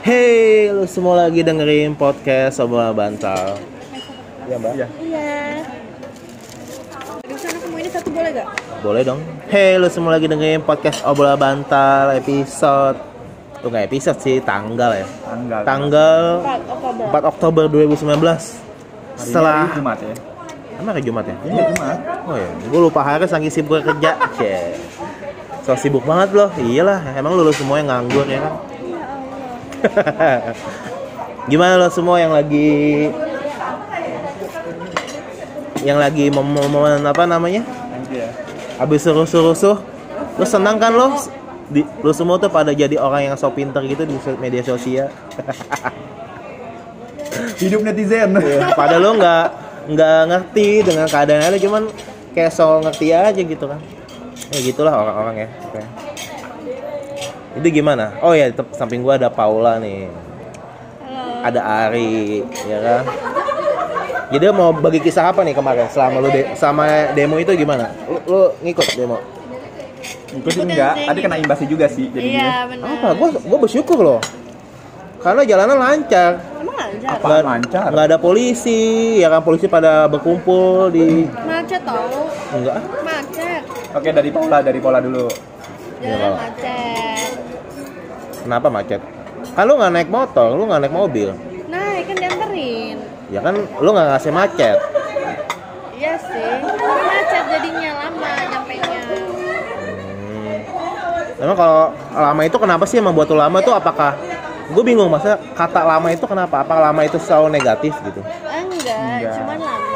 Hey, lu semua lagi dengerin podcast Obrolan Bantal. Iya, Mbak? Iya. Iya. Bisa ini satu boleh gak? Boleh dong. Hey, lu semua lagi dengerin podcast Obrolan Bantal episode Tuh nggak episode sih, tanggal ya. Tanggal. Tanggal 4 Oktober. 4 Oktober 2019. Hari Setelah ini Jumat ya. Emang hari Jumat ya? Iya Jumat. Oh ya, gue lupa hari saking sibuk kerja. Cie. So sibuk banget loh. Iyalah, emang lu semua yang nganggur ya kan? Gimana lo semua yang lagi yang lagi momen apa namanya? Ya. Habis rusuh-rusuh, lu senang kan lo? Di, lu semua tuh pada jadi orang yang so pinter gitu di media sosial. Hidup netizen. Ya, padahal lo nggak nggak ngerti dengan keadaan ada cuman kayak so ngerti aja gitu kan. Ya gitulah orang-orang ya. Oke. Itu gimana? Oh ya, tep- samping gua ada Paula nih. Halo. ada Ari ya kan jadi mau bagi kisah apa nih kemarin selama lu de sama demo itu gimana lu, lu ngikut demo Ikut sih enggak, tadi kena imbasnya juga sih Iya jadinya. benar. apa gua gua bersyukur loh karena jalanan lancar Emang lancar? Apa? Lancar? nggak ada polisi ya kan polisi pada berkumpul di Macet tau. enggak Macet. Oke dari Paula, dari Paula dulu. Iya, Jalan Pak. macet. Kenapa macet kan lu nggak naik motor lu nggak naik mobil Nah, kan dianterin. ya kan lu nggak ngasih macet Iya sih. Tapi macet jadinya lama nyampenya. Hmm. Emang kalau lama itu kenapa sih emang buat lu lama tuh apakah gue bingung masa kata lama itu kenapa? Apa lama itu selalu negatif gitu? Enggak, Enggak. cuman lama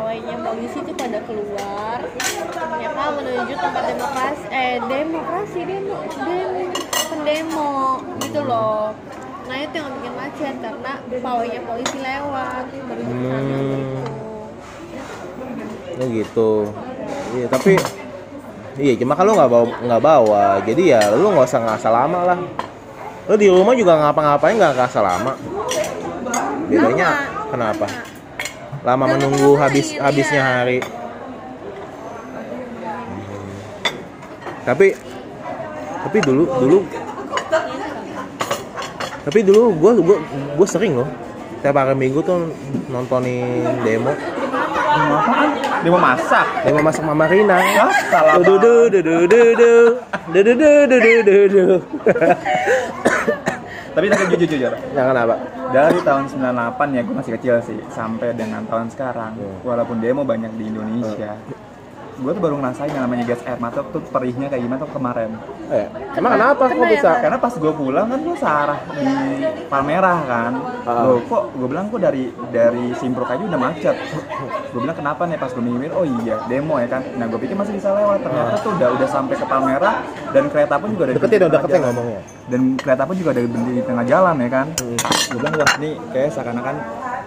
pawai-pawainya polisi itu pada keluar ternyata menuju tempat demokrasi eh demokrasi demo demo pendemo gitu loh nah itu yang bikin macet karena pawainya polisi lewat Hmm. gitu Oh gitu. Iya tapi iya cuma kalau nggak bawa nggak bawa jadi ya lu nggak usah ngasal lama lah. Lu di rumah juga ngapa-ngapain nggak ngasal lama. Bedanya kenapa? Lama Nggak menunggu habis iya. habisnya hari. Tapi tapi dulu dulu tapi dulu gue gue gue sering loh tiap hari minggu tuh nontonin demo Demo apaan? Demo masak. demo masak Mama Rina? Salah du du du du du du du du du du Tapi tapi jujur jujur. jangan apa Dari tahun 98 ya gue masih kecil sih sampai dengan tahun sekarang. Iya. Walaupun demo banyak di Indonesia. Gue tuh baru ngerasain yang namanya gas air mata tuh perihnya kayak gimana tuh kemarin. eh, emang kenapa kok Kena ya, bisa? Karena pas gue pulang kan gue searah di Palmerah kan. Ah. Loh kok gue bilang kok dari dari Simpruk aja udah macet. gue bilang kenapa nih pas gue mikir oh iya demo ya kan. Nah gue pikir masih bisa lewat. Ternyata tuh udah udah sampai ke Palmerah dan kereta pun juga berhenti dong di tengah deketin jalan. ngomongnya Dan kereta pun juga udah berhenti di tengah jalan ya kan. Hmm. Gue bilang wah nih kayak seakan-akan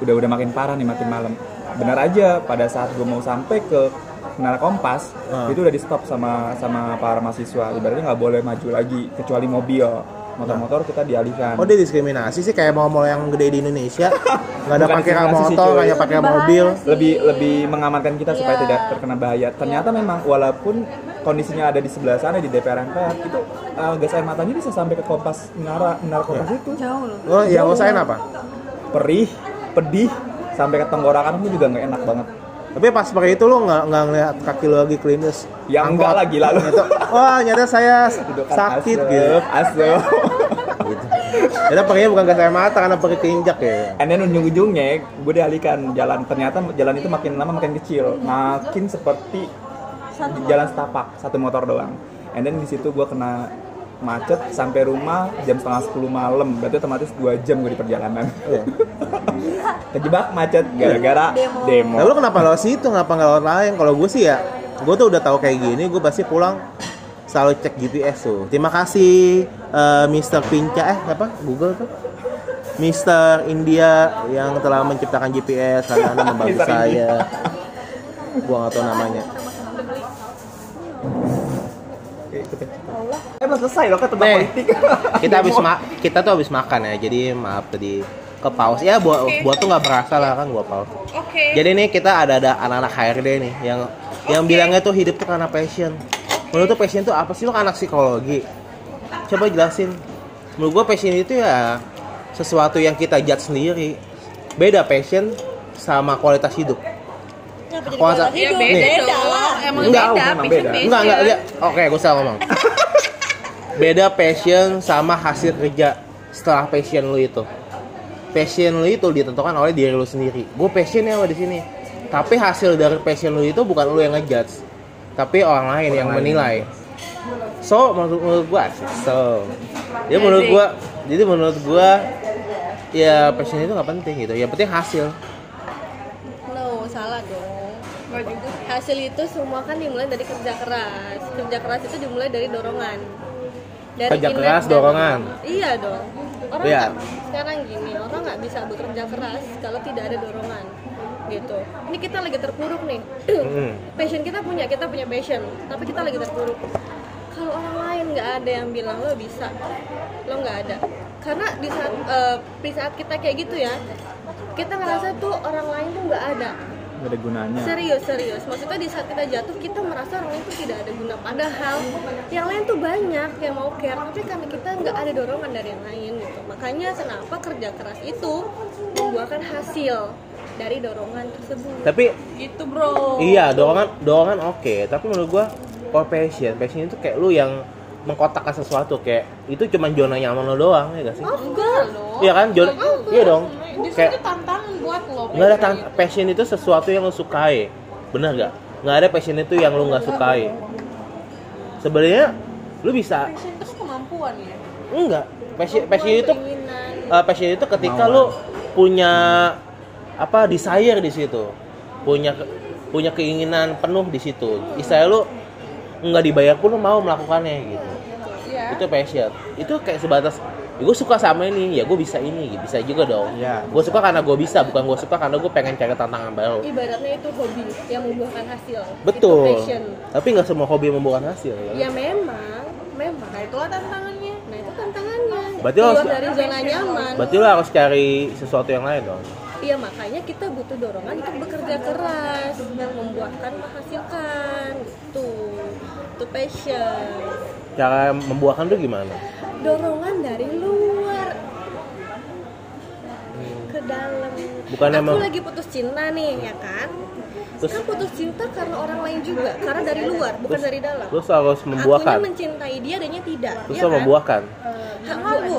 udah udah makin parah nih makin malam. Benar aja pada saat gue mau sampai ke Menara Kompas Ah. itu udah di stop sama sama para mahasiswa. Ibaratnya nggak boleh maju lagi kecuali mobil. Motor-motor kita dialihkan. Oh dia diskriminasi sih kayak mall-mall yang gede di Indonesia. Nggak ada pakai sih, motor cuy. hanya pakai mobil. sih. lebih lebih mengamankan kita supaya Iya. tidak terkena bahaya. Ternyata memang walaupun kondisinya ada di sebelah sana di DPR MPR itu uh, gas air matanya bisa sampai ke kompas menara menara kompas Iya. itu. Jauh loh. Oh yang usahain apa? Perih pedih sampai ke tenggorokan itu juga nggak enak banget tapi pas pakai itu lu nggak nggak ngeliat kaki lu lagi klinis Ya, enggak lah, gila lu. Ternyata, wah nyata saya Itu kan sakit gitu asem. gitu. Ternyata pakainya bukan gas air mata karena pakai keinjak ya. And then ujung-ujungnya gue dialihkan jalan ternyata jalan itu makin lama makin kecil makin seperti jalan setapak satu motor doang and then di situ gue kena macet sampai rumah jam setengah 10 malam berarti otomatis 2 jam gue di perjalanan Iya. kejebak macet gara-gara Demo. demo, Nah, lu kenapa lewat situ? Kenapa nggak lewat lain? Kalau gue sih ya, gue tuh udah tahu kayak gini, gue pasti pulang selalu cek GPS tuh. Terima kasih eh, Mr. Pinca eh apa? Google tuh. Mr. India yang telah menciptakan GPS karena anda membantu saya. Gua nggak tahu namanya. Oke, ya. belum selesai loh kan tentang Nih, politik. kita habis ma kita tuh habis makan ya jadi maaf tadi ke paus ya buat buat tuh nggak berasa lah kan gua paus oke. Jadi nih kita ada ada anak-anak HRD nih yang yang bilangnya tuh hidup tuh karena passion. Menurut tuh passion tuh apa sih? Lo kan anak psikologi. Coba jelasin. Menurut gue passion itu ya sesuatu yang kita judge sendiri. Beda passion sama kualitas hidup. Kenapa jadi Kuasa- kualitas hidup? Nih. Beda beda lah. emang Enggak, beda beda. enggak enggak lihat oke gue salah ngomong beda passion sama hasil kerja setelah passion lu itu passion lu itu ditentukan oleh diri lu sendiri gue passionnya apa di sini tapi hasil dari passion lu itu bukan lu yang ngejudge tapi orang lain yang lain. menilai so menurut, menurut gue so jadi menurut gue jadi menurut gue ya passion itu nggak penting gitu ya penting hasil No, salah dong. Hasil itu semua kan dimulai dari kerja keras. Kerja keras itu dimulai dari dorongan. Dari Kerja keras, dorongan. Iya dong. Orang Iya. nggak- sekarang gini, orang nggak bisa bekerja keras kalau tidak ada dorongan. Gitu. Ini kita lagi terpuruk nih. Mm. passion kita punya, kita punya passion, tapi kita lagi terpuruk. Kalau orang lain nggak ada yang bilang lo bisa, lo nggak ada. Karena di saat eh, di saat kita kayak gitu ya, kita ngerasa tuh orang lain tuh nggak ada. Gak ada gunanya. Serius, serius. Maksudnya di saat kita jatuh, kita merasa orang lain tuh tidak ada guna. Padahal yang lain tuh banyak yang mau care, tapi karena kita nggak ada dorongan dari yang lain gitu. Makanya kenapa kerja keras itu membuahkan hasil dari dorongan tersebut. tapi gitu bro Iya, dorongan dorongan oke, tapi menurut gua kalau passion, passion itu kayak lu yang mengkotakkan sesuatu kayak itu cuma zona nyaman lo doang ya gak sih? Of course. loh Iya kan? Zona, iya dong. justru Kayak itu tantangan buat lo nggak ada passion tan- passion itu sesuatu yang lu sukai, bener gak? Nggak ada passion itu yang lu nggak sukai. Sebenarnya lu bisa passion itu kan kemampuan ya? Enggak passion passion itu Keinginan. uh, passion itu ketika lu punya apa desire di situ. Punya punya keinginan penuh di situ. Istilah lu nggak dibayar pun lu mau melakukannya gitu. Iya. itu passion. Itu kayak sebatas gue suka sama ini ya gue bisa ini bisa juga dong. Iya, gue suka karena gue bisa bukan gue suka karena gue pengen cari tantangan baru. Ibaratnya itu hobi yang membuahkan hasil. Betul. Itu passion. Tapi nggak semua hobi membuahkan hasil ya. Ya memang. Memang. Nah itulah tantangannya. Nah itu tantangannya. Berarti keluar harus- dari zona nyaman. Berarti lu harus cari sesuatu yang lain dong. Iya makanya kita butuh dorongan untuk bekerja keras membuahkan menghasilkan. Gitu itu passion. Cara membuahkan tuh gimana? Dorongan dari luar ke dalam Bukan aku emang- lagi putus cinta nih ya kan? Terus- kan putus cinta karena orang lain juga karena dari luar bukan Terus- dari dalam. Terus harus membuahkan? Akunya mencintai dia, dia tidak. terus ya kan? membuahkan? Hak aku.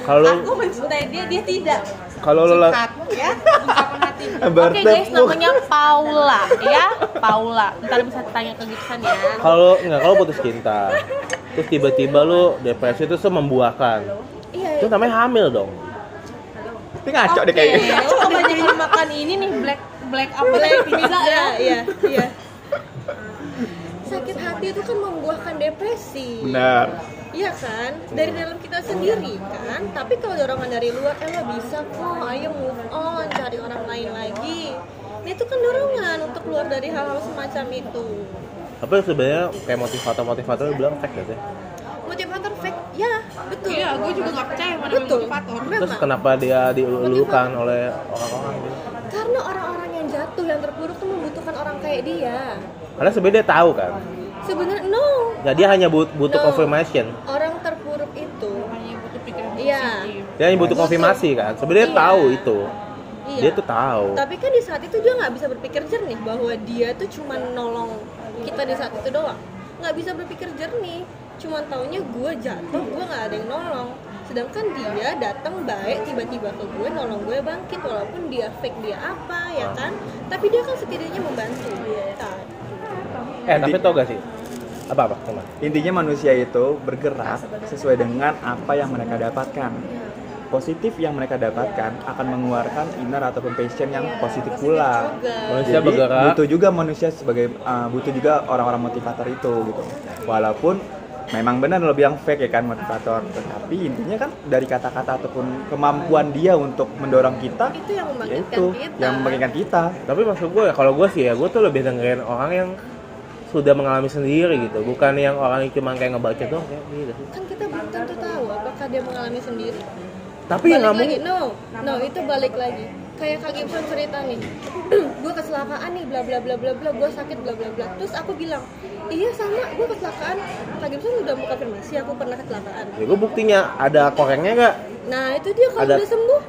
Kalau aku mencintai dia dia tidak. Kalau lo la- Cut, ya. Oke Bertepuk. guys namanya Paula ya. Paula. Ntar bisa tanya ke Gibson ya. Kalau nggak kalau putus cinta terus tiba-tiba lu depresi itu tuh membuahkan. Iya, itu namanya hamil dong Ini ngaco deh Oke, kayaknya. lu coba jadi makan ini nih black black apa Black pizza ya iya, iya. Sakit hati itu kan membuahkan depresi. Benar. Iya kan? Dari dalam kita sendiri kan. Tapi kalau dorongan dari luar, eh lo bisa kok, ayo move on, cari orang lain lagi. Nah, itu kan dorongan untuk keluar dari hal-hal semacam itu. apa sebenarnya kayak motivator-motivator bilang fake gak sih Motivator ya betul. iya gue juga gak percaya mana Betul. motivator terus Memang. kenapa dia diululukan oleh orang-orang gitu Karena orang-orang yang jatuh, yang terpuruk tuh membutuhkan orang kayak dia. karena sebenarnya dia tahu kan Sebenarnya no. ya dia hanya but- butuh No. confirmation Orang terpuruk itu, hanya butuh pikiran Iya. positif dia hanya butuh konfirmasi kan sebenarnya Iya. tahu itu iya. dia tuh tahu Tapi kan di saat itu dia nggak bisa berpikir jernih bahwa dia tuh cuma nolong kita di saat itu doang. Nggak bisa berpikir jernih. Cuman taunya gue jatuh, gue nggak ada yang nolong. Sedangkan dia datang baik tiba-tiba ke gue nolong gue bangkit walaupun dia fake dia apa ya kan. Tapi dia kan setidaknya membantu. Kan. eh tapi tau gak sih apa apa sama Intinya manusia itu bergerak sesuai dengan apa yang mereka dapatkan. Positif yang mereka dapatkan akan mengeluarkan inner ataupun passion yang positif pula. Juga. manusia Jadi bergerak butuh juga manusia sebagai uh, butuh juga orang-orang motivator itu gitu. Walaupun memang benar lo bilang fake ya kan motivator, tetapi intinya kan dari kata-kata ataupun kemampuan dia untuk mendorong kita Itu yang ya membangkitkan itu kita. yang membangkitkan kita. tapi maksud gue ya kalau gue sih ya gue tuh lebih dengerin orang yang sudah mengalami sendiri gitu bukan yang orang yang cuma kayak ngebaca doang kayak gitu Kan kita belum tentu tahu apakah dia mengalami sendiri. tapi yang balik nggak lagi, mungkin no, no itu balik lagi. Kayak Kak Gibson cerita nih gue kecelakaan nih bla bla bla bla bla gue sakit bla bla bla terus aku bilang iya sama gue kecelakaan Kak Gibson udah mau konfirmasi aku pernah kecelakaan Ya gue buktinya ada korengnya nggak? nah itu dia kalau Ada- udah sembuh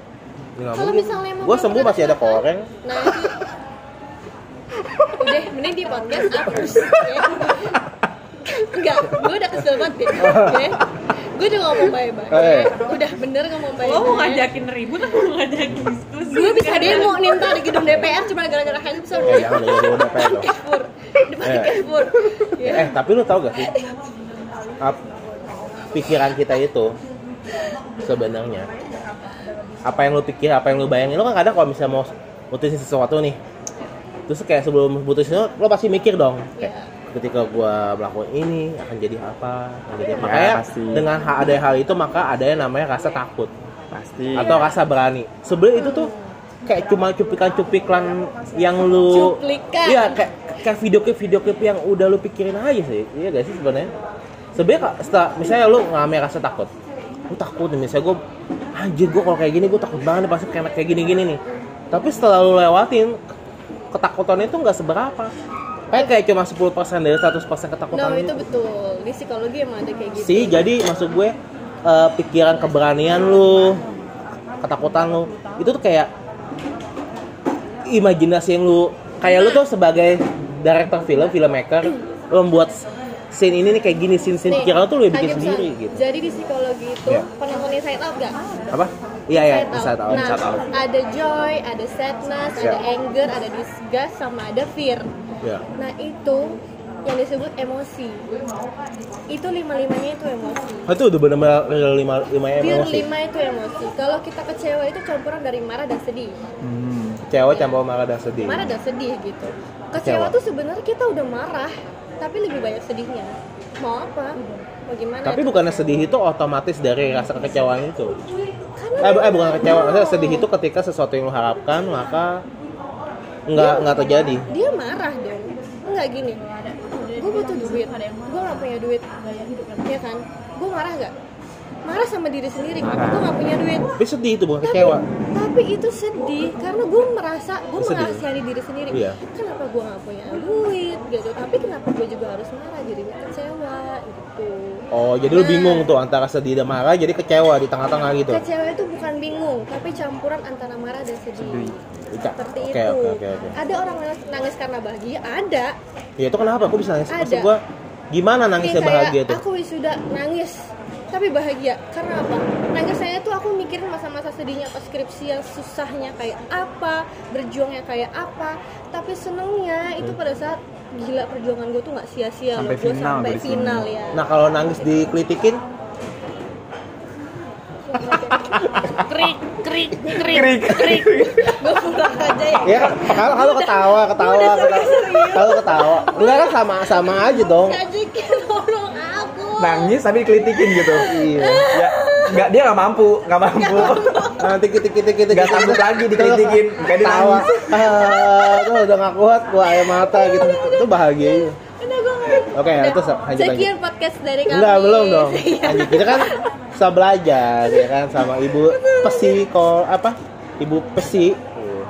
Nggak Kalau misalnya emang Gue sembuh masih ada koreng. nah itu udah mending di podcast hapus ya. enggak gue udah kesel banget deh ya. gue udah ngomong baik-baik Eh. udah bener ngomong baik-baik Lo mau ngajakin ribut atau mau ngajakin diskusi? gue demo nih ntar di gedung DPR cuma gara-gara Kak Gibson Ya jangan ya udah udah kayak Kefur depan Eh. Ya. Eh tapi lu tau gak sih? Ap- pikiran kita itu sebenarnya apa yang lu pikir, apa yang lu bayangin, lu kan kadang kalau misalnya mau mutusin sesuatu nih, terus kayak sebelum mutusin lo pasti mikir dong, kayak Iya. ketika gua melakukan ini akan jadi apa, akan jadi apa. Ya, Makanya pasti. dengan ada hal itu maka ada yang namanya rasa takut Pasti. atau rasa berani. Sebenarnya itu tuh kayak cuma cuplikan-cuplikan yang lu Cuplikan. Iya, kayak kayak video klip video klip yang udah lu pikirin aja sih. Iya gak sih sebenarnya? Sebenarnya setelah misalnya lu ngalamin rasa takut. Lu takut nih misalnya gue anjir gue kalau kayak gini gue takut banget nih pasti kayak kayak gini-gini nih. Tapi setelah lu lewatin ketakutannya itu nggak seberapa. Kayak kayak cuma 10% dari 100% ketakutan no itu itu. betul di psikologi emang ada kayak gitu sih jadi maksud gue eh, pikiran keberanian lu ketakutan lu itu tuh kayak imajinasi yang lu kayak lu tuh sebagai director film filmmaker lu membuat scene ini nih kayak gini scene scene pikiran lu tuh lu Kak bikin Gibson, sendiri gitu jadi di psikologi itu Iya. pernah nonton Inside Out gak? apa iya iya Inside bisa tahu Nah, tahu ada joy, ada sadness, Iya. ada anger, ada disgust, sama ada fear. ya Nah itu yang disebut emosi. Itu lima-limanya itu emosi. Oh, itu udah benar-benar real lima lima Fear emosi lima itu emosi. Kalau kita kecewa itu campuran dari marah dan sedih. Hmm. Cewek campur marah dan sedih Marah dan sedih gitu. Kecewa. Kecewa tuh sebenarnya kita udah marah, tapi lebih banyak sedihnya. Mau apa? Mau gimana? tapi bukannya sedih itu otomatis dari rasa kekecewaan itu Karena eh, eh bukan kecewa maksudnya sedih itu ketika sesuatu yang lu harapkan maka nggak nggak terjadi dia marah dong. Enggak gini. Gue butuh duit. Gue gak punya duit. Iya kan? Gue marah gak? Marah sama diri sendiri. Gue gak punya duit. tapi sedih itu bukan Tapi, kecewa tapi itu sedih karena gue merasa gue Sedih. mengasihani diri sendiri. Iya. Kenapa gue gak punya duit gitu? Tapi kenapa gue juga harus marah? Jadi gue kecewa gitu. Oh, jadi lu bingung tuh antara sedih dan marah, jadi kecewa di tengah-tengah gitu. Kecewa itu bukan bingung, tapi campuran antara marah dan sedih. Sedih. Seperti Oke, itu. oke, oke, oke. Ada orang nangis, nangis karena bahagia, ada. Ya itu kenapa? Aku bisa nangis. Maksud Ada. gua gimana nangisnya bahagia tuh? Aku wisuda nangis, tapi bahagia. Karena apa? Nangisnya tuh aku mikirin masa-masa sedihnya pas skripsi yang susahnya kayak apa, berjuangnya kayak apa. Tapi senengnya itu pada saat gila perjuangan gue tuh nggak sia-sia loh. Sampai Gue final sampai final ya. Nah, kalau nangis dikelitikin, Krik, krik, krik, krik. gue pulang aja ya. ya kalau kalau ketawa, ketawa. Kalau ketawa, enggak kan sama sama aja dong. Ngajakin aku. Nangis tapi dikelitikin gitu. Iya. Ya, nggak dia nggak mampu, nggak mampu. Nanti kita kita kita Nggak sanggup lagi dikelitikin, kayak dia Ketawa. nangis. Ah, tuh udah nggak kuat, gua air mata gitu. Itu bahagia. Oke, Udah, terus lanjut lanjut. Sekian podcast dari kami. Enggak, belum dong. Iya. Lanjut. Kita kan bisa belajar ya kan sama Ibu Psiko apa? Ibu Pesi. Ibu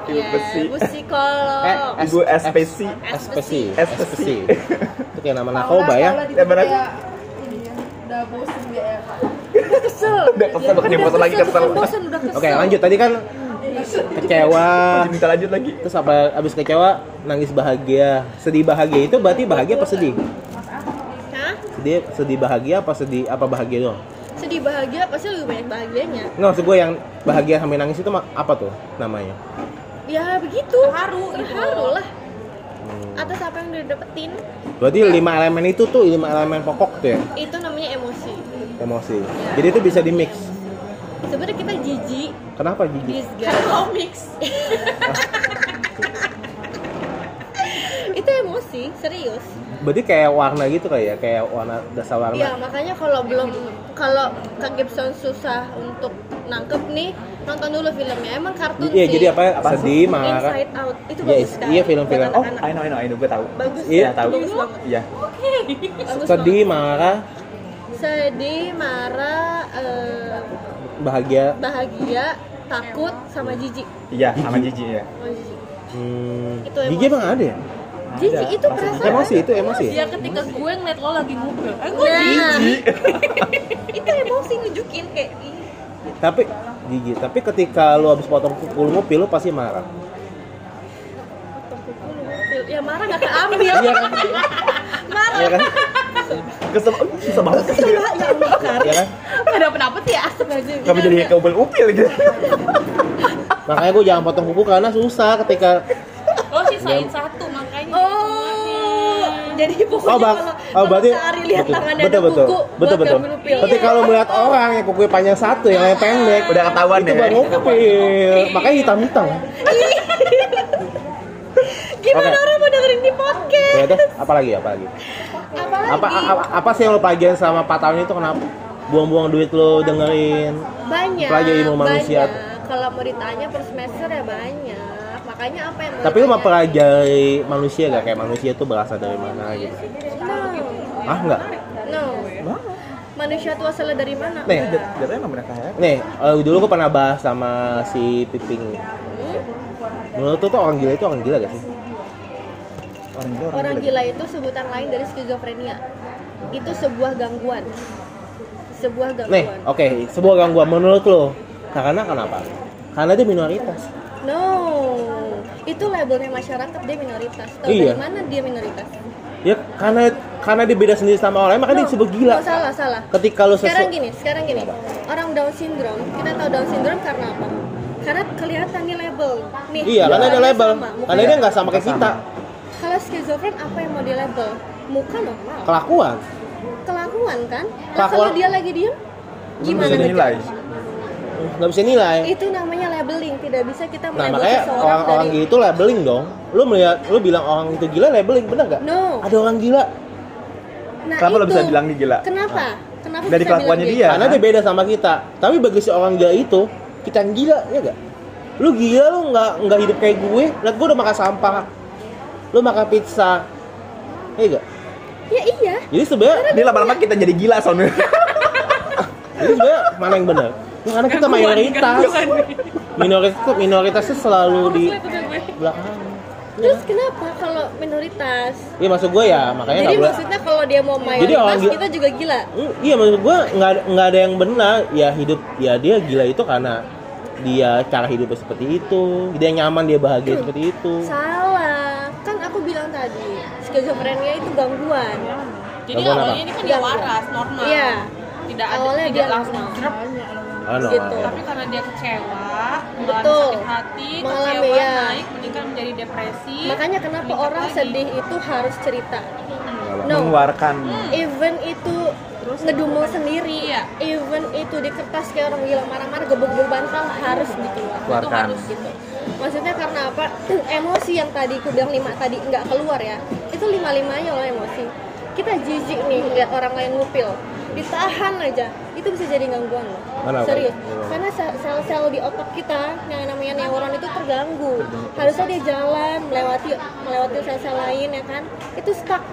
Iya, besi. Bu psikolog. Eh, Ibu SPC. SPC. SPC. Itu kayak nama narkoba ya. Ya benar. Udah bosen ya kak kesel. Udah kesel, bukan lagi, kesel. bukan udah kesel. Oke, lanjut. Tadi kan kecewa. Minta lanjut lagi. Terus apa abis kecewa nangis bahagia. Sedih bahagia itu berarti bahagia apa sedih? Hah? Sedih sedih bahagia apa sedih apa bahagia doang? Sedih bahagia pasti lebih banyak bahagianya. Nggak maksud gue yang bahagia sampai nangis itu mah apa tuh namanya? Ya begitu. Haru, haru lah. Atas apa yang udah dapetin, Berarti lima elemen itu tuh lima elemen pokok tuh ya itu namanya emosi. emosi. Jadi itu bisa di mix. Sebenarnya kita jijik, Kenapa gigi? disgust, Komix. itu emosi, serius. Berarti kayak warna gitu kayak ya, kayak warna dasar warna. Iya makanya kalau belum kalau Kak Gibson susah untuk nangkep nih nonton dulu filmnya. Emang kartun Iya, sih. jadi apa? Apa sedih, marah. Inside Out itu Iya, bagus sekali. iya, film-film. Oh, anak-anak. I know, I know, I know, gue tahu. bagus. Iya, tahu. Bagus banget. Iya. Bagus Sedih, banget. marah, Sedih, marah, eh, bahagia. bahagia, takut sama jijik Iya, sama Jiji ya. sama jijik Hmm, Itu gigi emosi. emang ada ya? Jijik itu perasaan Emosi itu emosi. Ya ketika gue ngeliat lo lagi ngupil Eh gue Nah. jijik Itu emosi nunjukin kayak ih, Tapi gigi, tapi ketika lu habis potong kuku lu ngupil lu pasti marah. potong kuku ya marah gak keambil Iya kan? marah Iya kan? Kesel, oh, susah banget kesel. ya Allah. Iya kan? Ada pendapat ya Astagfirullahaladzim. Kami jadi keubel upil gitu. Makanya gue jangan potong kuku karena susah ketika Lo sisain satu Oh, jadi pokoknya Oh, bak, kalau oh kalau berarti Sehari lihat betul, tangannya betul, ada betul, kuku, betul, buat betul. ngambil upil. Ketika lo melihat orang yang kukunya panjang satu, yang lain pendek, Udah ketahuan itu ya. baru ngupil. Makanya hitam-hitam. Gimana Oke. orang mau dengerin di podcast? Ya udah, apa lagi? Apa lagi? Apalagi? Apa, apa, apa sih yang lo pelajarin selama 4 tahun itu kenapa? Buang-buang duit lo dengerin banyak. pelajari ilmu manusia. banyak. Kalau mau ditanya per semester ya banyak. Makanya apa yang mau Tapi ditanya? mempelajari manusia gak? Kayak manusia itu berasal dari mana gitu? No. Ah enggak? No. Manusia itu asalnya dari mana? Nih. Jatuhnya emang kayak nih eh, dulu gue pernah bahas sama si Piping. Hmm? Menurut lo tuh orang gila itu orang gila gak sih? orang gila Orang gila itu sebutan lain dari skizofrenia. Itu sebuah gangguan. Sebuah gangguan. Nih, oke, sebuah gangguan menurut lo. Karena kenapa? Karena dia minoritas. No. Itu labelnya masyarakat dia minoritas. Tahu Iya. dari mana dia minoritas? Ya karena karena dia beda sendiri sama orang lain, makanya dia No. disebut gila. No, salah, salah. Ketika lo Sekarang sesu- gini, sekarang gini. Orang Down syndrome, kita tahu Down syndrome karena apa? Karena kelihatan nih label. Nih. Iya, karena ada label. sama, Karena dia nggak sama kayak kita. Kalau skizofren apa yang mau di label? Muka normal. Kelakuan. Kelakuan kan? Nah, kalau dia lagi diem, gimana bisa dinilai. ngejudge? Nggak bisa nilai. Itu namanya labeling. Tidak bisa kita Nah, makanya seseorang orang-orang dari gila itu labeling dong. Lu melihat lu bilang orang itu gila labeling, bener gak? No. Ada orang gila. Nah, Kenapa lo itu. bisa bilang dia gila? Kenapa? Kenapa Dari bisa kelakuannya bilang dia. Karena dia beda sama kita. Tapi bagi si orang gila itu, kita yang gila, ya gak? Lu gila lu nggak nggak hidup kayak gue. Lihat gue udah makan sampah. Lu makan pizza. Iya gak? Ya iya. Jadi sebenarnya Ini lama-lama kita jadi gila soalnya. Jadi sebenarnya mana yang benar? Ya, karena kita Gangguan, mayoritas. gangguan. Minoritas tuh minoritasnya selalu di belakang. Terus kenapa kalau minoritas? Iya maksud gue ya makanya Jadi nggak boleh. maksudnya kalau dia mau Jadi mayoritas orang gila- kita juga gila. Mm, Iya maksud gue nggak ada- nggak ada yang benar ya hidup ya dia gila itu karena dia cara hidupnya seperti itu dia nyaman dia bahagia seperti itu Salah. Kan aku bilang tadi, skizofrenia itu gangguan. Jadi Gangguan apa? awalnya ini kan dia Gangguan. waras, normal Iya. Tidak ada, Awalnya tidak dia langsung normal. drop oh, no, Gitu. Tapi karena dia kecewa, Betul. sakit hati, Mengalami, kecewa, ya. naik, meningkat menjadi depresi Makanya kenapa orang lagi. sedih itu harus cerita. Kenapa? No. Mengeluarkan Even itu ngedumel sendiri, Iya. even itu di kertas kayak orang gila marah-marah gebuk-gebuk bantal harus dikeluar. Itu Keluarkan. harus gitu. Maksudnya karena apa? emosi yang tadi aku bilang lima tadi nggak keluar ya. Itu lima limanya loh emosi. Kita jijik nih lihat orang lain ngupil, ditahan aja. Itu bisa jadi gangguan loh. Kenapa? Serius. Karena sel- sel-sel di otak kita yang namanya neuron itu terganggu. Harusnya dia jalan melewati melewati sel-sel lain ya kan. Itu stuck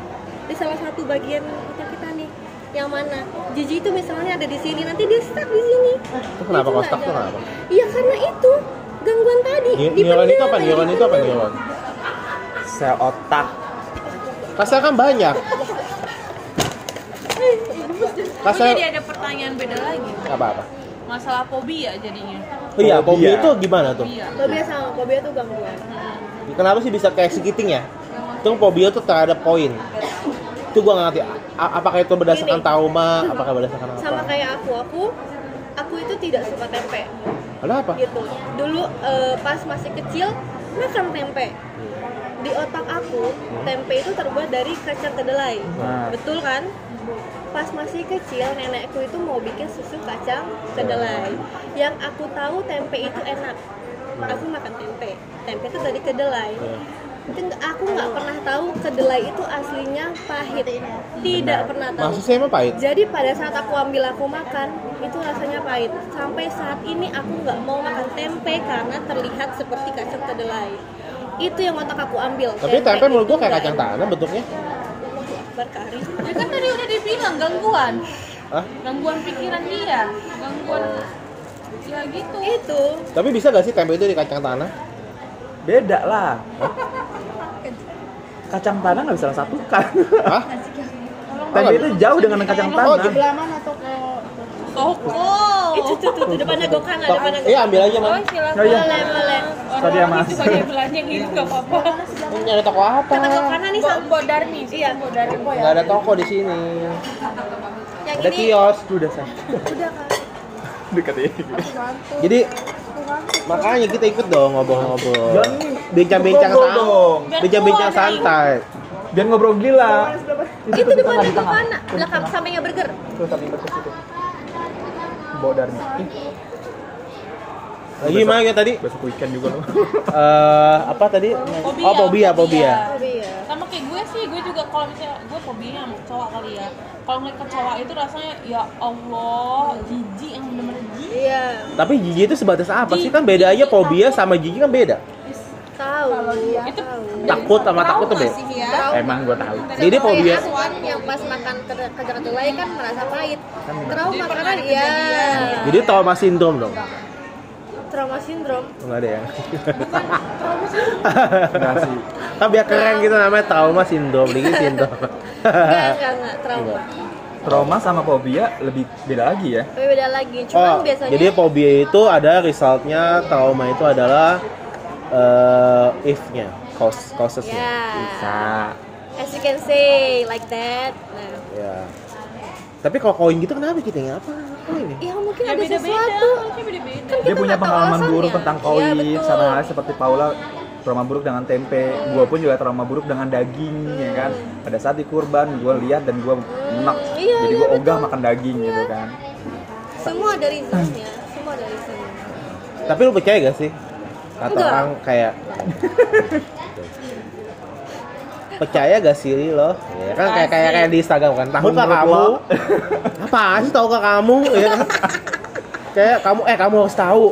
di salah satu bagian otak kita nih. Yang mana? Jijik itu misalnya ada di sini, nanti dia stuck di sini. Itu kenapa kok stuck tuh kenapa? Iya karena itu gangguan tadi. Neuron itu apa? Neuron itu apa? Neuron. sel otak. Kasar kan banyak. Tapi Kasar jadi ada pertanyaan beda lagi. apa-apa. Masalah fobia jadinya. Oh iya, Fobia. fobia itu gimana tuh? Fobia. Fobia sama fobia itu gangguan. Kenapa sih bisa kayak segiting ya? Itu fobia tuh terhadap poin. Itu gua nggak ngerti. Apakah itu berdasarkan Gini. trauma? Apakah berdasarkan apa? Sama kayak aku, aku aku itu tidak suka tempe. Kenapa? gitu dulu eh, pas masih kecil makan tempe di otak aku tempe itu terbuat dari kacang kedelai Nah. betul kan pas masih kecil nenekku itu mau bikin susu kacang kedelai yang aku tahu tempe itu enak aku makan tempe tempe itu dari kedelai itu nggak- aku nggak pernah tahu kedelai itu aslinya pahit tidak pernah tahu Maksud saya emang pahit? jadi pada saat aku ambil aku makan itu rasanya pahit. Sampai saat ini aku nggak mau makan tempe karena terlihat seperti kacang kedelai. Itu yang otak aku ambil. Tapi tempe menurut gua kayak kacang tanah bentuknya. Berkari. Ya kan tadi udah dibilang gangguan. Hah? Gangguan pikiran dia, gangguan Ya gitu. Itu. Tapi bisa gak sih tempe itu di kacang tanah? Beda lah. Kacang tanah nggak bisa satukan. Hah? Tempe itu jauh dengan kacang Oh, tanah. Mana toko? Toko. Itu tuh tuh, tuh depannya gokang, Tok- depannya Iya, ambil aja, Oh, Man. silakan. Oh, iya. Boleh, boleh. Tadi ya, Mas. Itu banyak belanja gitu nggak apa-apa. Nyari toko apa? Kata gokana nih sama Darmi, iya Mbok Darmi. Nggak ada toko di sini. yang Ada kios. Udah saya. Udah kan. Dekat ini. Jadi makanya kita ikut dong ngobrol-ngobrol. Nih, Bincang-bincang santai. dong. Bincang-bincang santai. Biar ngobrol gila. Itu di tengah, di gokana, belakang sampingnya burger. Tuh tapi ke situ. Bawa Darmi. Ih, Lagi gimana ya tadi? Besok weekend juga loh. Eh apa tadi? Oh, fobia, fobia. Sama kayak gue sih, gue juga kalau misalnya gue fobia sama cowok kali ya. Kalau ngeliat kecoa itu rasanya ya Allah, jijik yang bener-bener jijik. Iya. Tapi jijik itu sebatas apa sih? Kan beda aja fobia sama jijik kan beda. Tahu. Itu Takut sama takut tuh sih ya. Emang gua tahu. Jadi fobia. Yang pas makan ke- kejar kedelai kan merasa pahit. Trauma Jadi pernah karena iya. kejadian. Jadi trauma sindrom dong. Trauma sindrom. Enggak ada ya. Enggak sih. Kan biar keren gitu namanya trauma sindrom, dikit sindrom. Enggak, enggak, enggak trauma. Trauma sama fobia lebih beda lagi ya. Tapi beda lagi. Cuman Oh, biasanya jadi fobia itu ada resultnya trauma itu adalah eh if-nya, cause causesnya. ya. Bisa. As you can say like that. Nah, Ya. Tapi kalau koin gitu kenapa kita nggak apa? Koin ya? ya mungkin Ya ada beda-beda, sesuatu. manusia beda-beda. Kan Dia punya pengalaman buruk tentang Iya, koin betul. sama halnya seperti Paula trauma buruk dengan tempe. Gua pun juga trauma buruk dengan daging ya kan. Pada saat di kurban gua lihat dan gua enak. iya, Jadi iya, gua betul. ogah makan daging gitu kan. Semua ada reasonsnya. Semua ada reasonnya. Tapi lu percaya gak sih? Kata Enggak. orang kayak percaya gak sih lo? Ya kan kayak kayak kayak di Instagram kan. Tahukah Menurut kamu? Apa sih tahukah kamu? Ya kan? kayak kamu eh kamu harus tahu.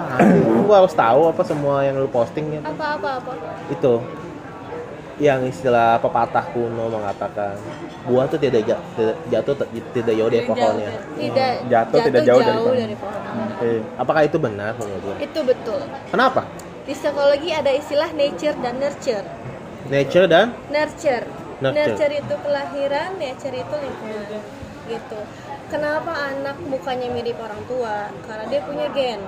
Ah, gua harus tahu apa semua yang lu posting gitu. Apa apa apa. Itu yang istilah pepatah kuno mengatakan buah tuh tidak ja- tidak jatuh tidak jauh dari pohonnya. Tidak Jatuh tidak jauh dari pohon. dari pohon. Oke. Apakah itu benar menurut? Itu betul. Kenapa? Di psikologi ada istilah nature dan nurture. Nature dan Nurture. Nurture. Nurture itu kelahiran, nature itu lingkungan. Gitu. Kenapa anak mukanya mirip orang tua? Karena dia punya gen.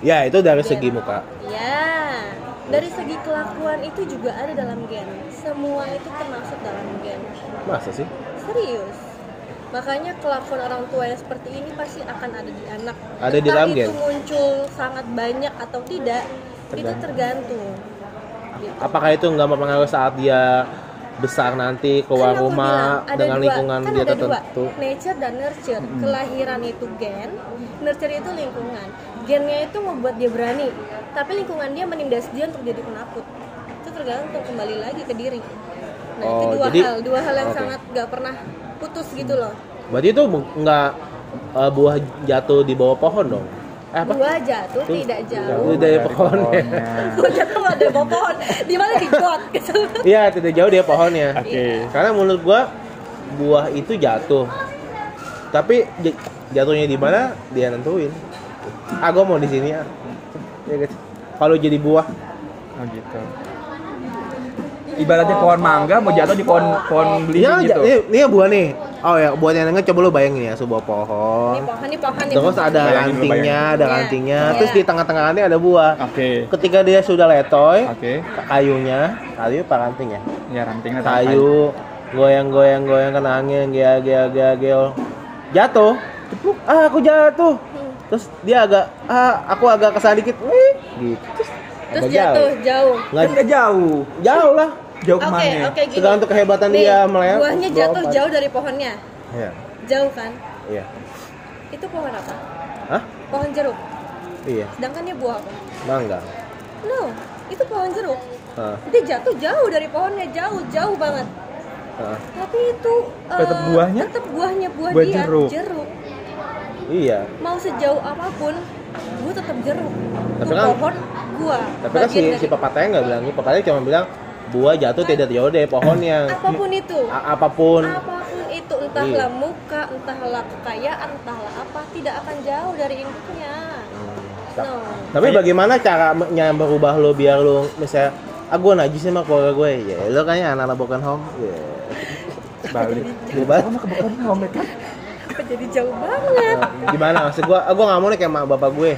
ya itu dari segi muka. Ya, dari segi kelakuan itu juga ada dalam gen. Semua itu termasuk dalam gen. Masa sih? Serius. Makanya kelakuan orang tua yang seperti ini pasti akan ada di anak. Ada di dalam itu gen. muncul sangat banyak atau tidak, itu tergantung. Gitu. Apakah itu nggak mempengaruhi saat dia besar nanti keluar Kan rumah bilang, dengan dua. lingkungan kan dia tertentu? dua, nature dan nurture. Kelahiran itu gen, nurture itu lingkungan. Gennya itu membuat dia berani, tapi lingkungan dia menindas dia untuk jadi penakut. Itu tergantung kembali lagi ke diri. Nah itu Oh, dua jadi- hal, dua hal yang oke. sangat gak pernah putus gitu loh. Berarti itu nggak eh, buah jatuh di bawah pohon dong? Eh apa? Buah jatuh Tuh, tidak jatuh jauh. dari pohon ya. Buah jatuh nggak ada bawah pohon. Di mana di got. Iya, tidak jauh dia pohonnya. Oke. Karena menurut gua buah itu jatuh. Tapi jatuhnya di mana dia nentuin. Ah, gua mau di sini ya. Ya, guys. Kalau jadi buah, Oh gitu. Ibaratnya pohon mangga mau jatuh di pohon pohon Iya, belimbing gitu. ini, ini ya buah nih. Oh ya, buat yang denger coba lu bayangin ya, sebuah Ini pohon. ini pohon, ini Terus pohon. ada Bayangin, rantingnya, bayangin. ada Iya. rantingnya. Iya. Terus di tengah-tengahnya ada buah. Oke. Ketika dia sudah letoy, Oke. kayunya, kayu apa ranting ya? Ya rantingnya Kayu, goyang-goyang goyang kena angin, gea gea gea gea. Jatuh. Ah, aku jatuh. Terus dia agak ah, aku agak kesal dikit. Wih, gitu. Terus, Terus jatuh jauh. Nggak nggak jauh. jauh lah. Jauh Oke, ke mana? oke gini. Tergantung kehebatan Nih, dia melewat. Buahnya jatuh jauh dari pohonnya. Iya. Jauh kan? Iya. Itu pohon apa? Hah? Pohon jeruk. Iya. Sedangkan dia buah apa? Mangga. No, itu pohon jeruk. Hah. Dia jatuh jauh dari pohonnya, jauh, jauh banget. Hah. Tapi itu eh, Tetap buahnya? Tetap buahnya buah, Buah dia jeruk. jeruk. Iya. Mau sejauh apa pun, gua tetap jeruk. Tapi kan- pohon gua. Tapi kan si, bagian si dari- pepatahnya nggak bilang gitu. Pepatahnya cuma bilang buah jatuh tidak jauh dari pohonnya. apa pun itu. A- apa pun. apa pun itu entahlah Iya. muka entahlah kekayaan entahlah apa tidak akan jauh dari induknya no Tapi bagaimana caranya berubah lo biar lo misalnya ah gue najis sama keluarga gue ya lo kayaknya anak-anak broken home ya balik Gue balik. kamu kebukaan home ya kan apa jadi jauh banget? Nah, gimana? Maksud gue gue nggak mau nih kayak mak bapak gue.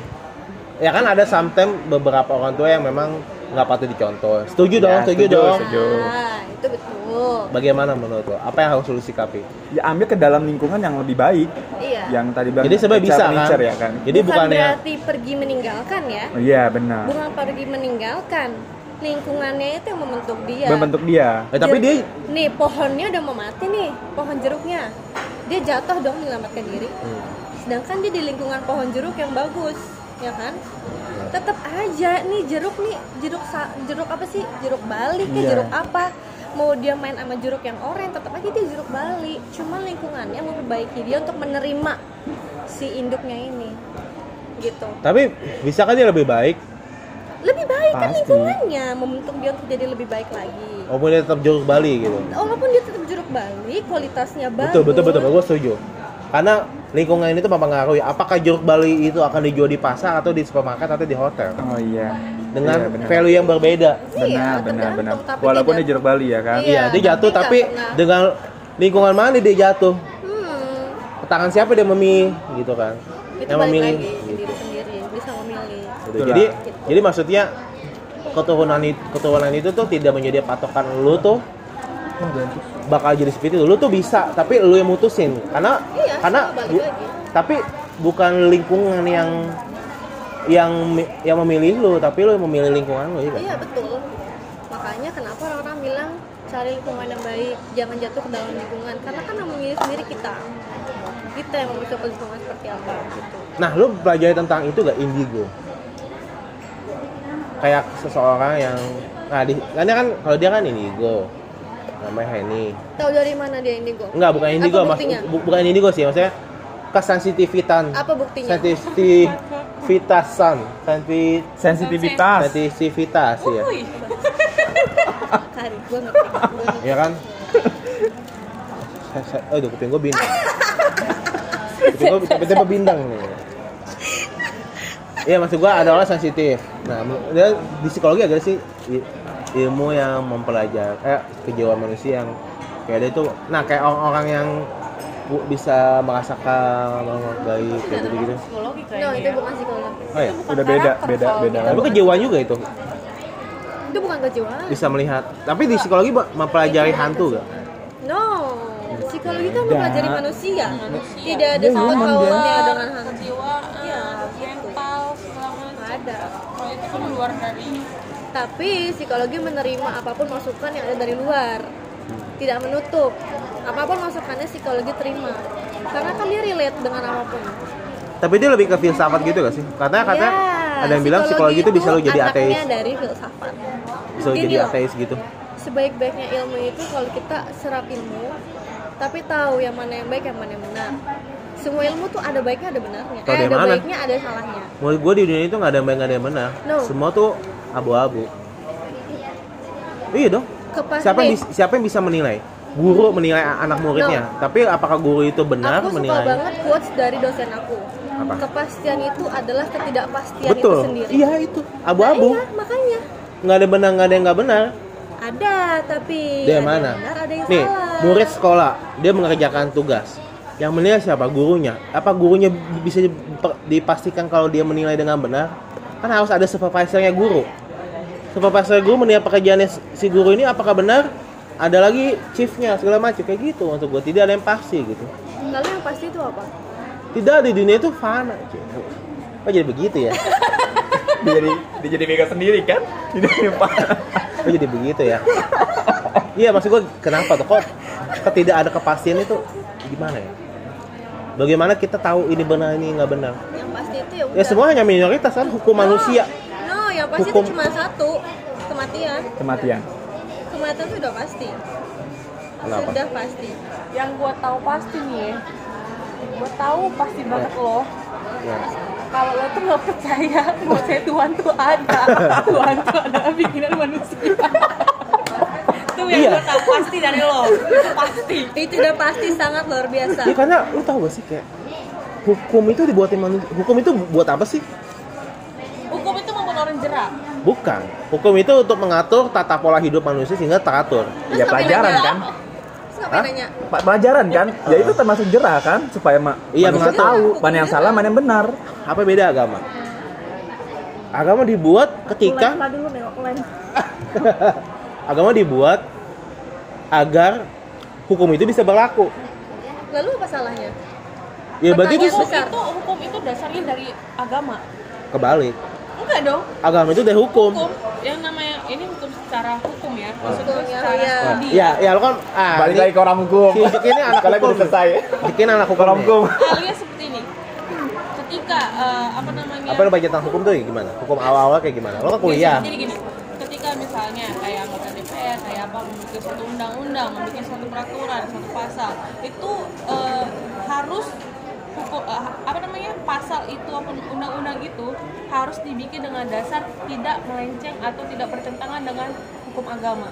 Ya kan ada sometimes beberapa orang tua yang memang nggak patut dicontoh. Setuju Ya, dong setuju, setuju, dong. setuju. nah itu betul. Bagaimana menurut lo? Apa yang harus lo sikapi? Ya ambil ke dalam lingkungan yang lebih baik. Iya. Yang tadi bilang jadi sebenarnya bisa kan? nature ya kan? Jadi bukan bukannya berarti pergi meninggalkan ya? Oh, iya benar. Bukan pergi meninggalkan. Lingkungannya itu yang membentuk dia. Membentuk dia. Eh, tapi dia nih pohonnya udah mau mati nih pohon jeruknya dia jatuh dong menyelamatkan diri. Hmm. sedangkan dia di lingkungan pohon jeruk yang bagus ya kan? Tetap aja nih jeruk nih jeruk jeruk apa sih? Jeruk bali ke Iya. jeruk apa? Mau dia main sama jeruk yang oranye tetap aja dia jeruk bali cuma lingkungannya memperbaiki dia untuk menerima si induknya ini gitu. Tapi bisa kan dia lebih baik baik kan Pasti. lingkungannya membentuk dia untuk jadi lebih baik lagi walaupun dia tetap jeruk Bali gitu walaupun dia tetap jeruk bali kualitasnya bagus betul betul betul gue setuju karena lingkungan ini tuh mempengaruhi apakah jeruk Bali itu akan dijual di pasar atau di supermarket atau di hotel oh iya dengan Iya, benar. value yang berbeda benar Iya, benar benar tapi walaupun tidak- dia jeruk Bali ya kan Iya, Iya, dia jatuh tapi pernah. dengan lingkungan mana dia jatuh? hmm, Tangan siapa dia memilih gitu kan? itu yang memilih. lagi Gitu. diri sendiri bisa memilih Gitu. Jadi jadi maksudnya keturunan itu, keturunan itu tuh tidak menjadi patokan lu tuh bakal jadi seperti itu. Lu tuh bisa, tapi lu yang mutusin. Karena Iya, karena bu- tapi bukan lingkungan yang yang yang memilih lu, tapi lu yang memilih lingkungan lu ya kan? iya betul makanya kenapa orang-orang bilang cari lingkungan yang baik jangan jatuh ke dalam lingkungan karena kan yang memilih sendiri kita kita yang membentuk lingkungan seperti apa gitu Nah, lu pelajari tentang itu gak indigo? Kayak seseorang yang nah di karena kan kalau dia kan indigo. Namanya Henny. tahu dari mana dia indigo Enggak, bukan indigo, Mas. Bu- bukan indigo sih, maksudnya kesensitivitan. apa buktinya Sensitivitasan, sensi sensitivitas sensitivitas ya. Gue ngerti. Ya kan? Aduh, kuping gue bintang. kuping gue tiba-tiba bintang nih. Iya, maksud gua ada orang sensitif. Nah, dia di psikologi agak sih ilmu yang mempelajari eh, kejiwaan manusia yang kayak dia itu nah kayak orang-orang yang bu- bisa merasakan menghargai kayak gitu gitu. psikologi no kayaknya. itu bukan psikologi Oh ya, udah beda beda beda tapi kejiwaan juga itu itu bukan kejiwaan bisa melihat. Tapi di psikologi mempelajari hantu gak? no psikologi kan mempelajari manusia Manusia. tidak ada sangkut pautnya Jiwa, dengan hantu ada. Kalau itu kan luar dari tapi psikologi menerima apa pun masukan yang ada dari luar. Tidak menutup. Apa pun masukannya psikologi terima. Karena kan dia relate dengan apa pun. Tapi dia lebih ke filsafat gitu gak sih? Katanya katanya Ya, ada yang bilang psikologi itu bisa lo jadi ateis, dari filsafat. Bisa lo jadi loh. ateis gitu. sebaik-baiknya ilmu itu kalau kita serap ilmu tapi tahu yang mana yang baik yang mana yang benar semua ilmu tuh ada baiknya ada benarnya Tahu eh, ada mana? baiknya ada salahnya Menurut gue di dunia itu nggak ada yang baik nggak ada yang benar. No. Semua tuh abu-abu. Iya dong. Kepas Siapa yang, siapa yang bisa menilai? Guru menilai anak muridnya. Tapi apakah guru itu benar aku suka menilai? banget quotes dari dosen aku Apa? kepastian itu adalah ketidakpastian itu Betul. sendiri Iya itu Nah, abu-abu. iya, makanya Nggak ada benar nggak ada yang nggak benar. ada tapi Dia ada mana? yang benar ada yang Nih, salah murid sekolah dia mengerjakan tugas. Yang menilai siapa? Gurunya. Apa gurunya bisa dipastikan kalau dia menilai dengan benar? Kan harus ada supervisornya guru. Supervisor guru menilai pekerjaannya si guru ini apakah benar? Ada lagi chiefnya segala macam kayak gitu untuk gue tidak ada yang pasti gitu. lalu yang pasti itu apa Tidak di dunia itu fana. Kok jadi begitu ya? dia jadi dia jadi mega sendiri kan tidak lupa Kok jadi begitu ya? Iya maksud gue kenapa tuh kok ketidak ada kepastian itu gimana ya? Bagaimana kita tahu ini benar ini nggak benar? yang pasti itu ya udah Ya semua hanya minoritas kan hukum manusia. no yang pasti Hukum. itu cuma satu kematian kematian kematian itu udah pasti Kenapa? sudah pasti yang gua tahu pasti nih ya. Gua tahu pasti banget loh. Ya. Kalau lo tuh nggak percaya bahwa Tuhan tuh ada. Tuhan tuh adalah bikinan manusia. Gue tahu pasti dari lo itu pasti Itu udah pasti sangat luar biasa. Iya karena lu tahu gak sih kayak hukum itu dibuatin manusia. Hukum itu buat apa sih? hukum itu membuat orang jerak Bukan. Hukum itu untuk mengatur tata pola hidup manusia sehingga teratur. Ya pelajaran kan. Terus nanya? Pa- Pelajaran kan. Ya itu termasuk jerah kan supaya ma Iya, manusia mengatur. tahu mana yang salah, mana yang benar. Apa beda agama? Agama dibuat ketika dulu agama dibuat agar hukum itu bisa berlaku. Lalu apa salahnya? Ya berarti itu besar. itu hukum itu dasarnya dari agama kebalik. enggak dong Agama itu dari hukum. hukum yang namanya ini hukum secara hukum ya maksud Hukum, gue ya, secara ya. studi Ya, ya lo kan ah, Balik ini- lagi ke orang hukum. Si ini anak Kalau hukum. selesai. Jeki ini anak hukum. Orang hukum. alias seperti ini ketika eh, apa namanya Apa lo baca tentang hukum tuh ya gimana? Hukum awal-awal kayak gimana? Lo kan kuliah. Jadi gini, ketika misalnya kayak anggota apa membuat suatu undang-undang, membuat suatu peraturan, suatu pasal, itu eh, harus hukum eh, apa namanya pasal itu ataupun undang-undang itu harus dibikin dengan dasar tidak melenceng atau tidak bertentangan dengan hukum agama.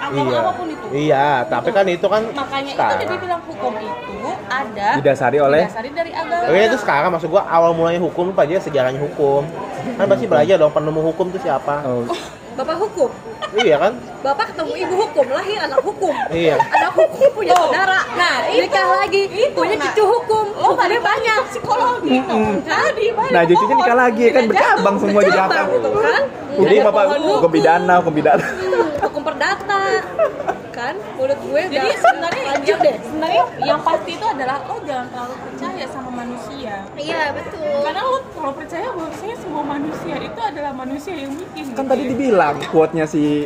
Agama Iya. apa pun itu. Iya, tapi kan itu kan Makanya itu sekarang. jadi bilang hukum itu ada Didasari oleh didasari dari agama. Oke, itu sekarang maksud gua awal mulanya hukum apa aja sejarahnya hukum. Kan pasti belajar dong penemu hukum tuh siapa. oh, Bapak hukum. Iya kan? Bapak ketemu ibu hukum, lahir anak hukum. Iya. Anak hukum punya saudara. Nah, nikah lagi, punya nah. cucu hukum. Lo pada banyak. psikologi dong. Tadi banyak Nah, cucunya nikah lagi kan bercabang semua jadi Bercabang, akar. gitu kan? Jadi bapak hukum pidana, hukum pidana. Hmm, hukum perdata. Kan? Mulut gue Jadi udah sebenarnya lanjut yang, deh. sebenarnya yang pasti itu adalah lo jangan terlalu percaya sama manusia. Iya, betul. Karena lo kalau percaya bahwasanya semua manusia itu adalah manusia yang bikin. Kan tadi dibilang quote-nya si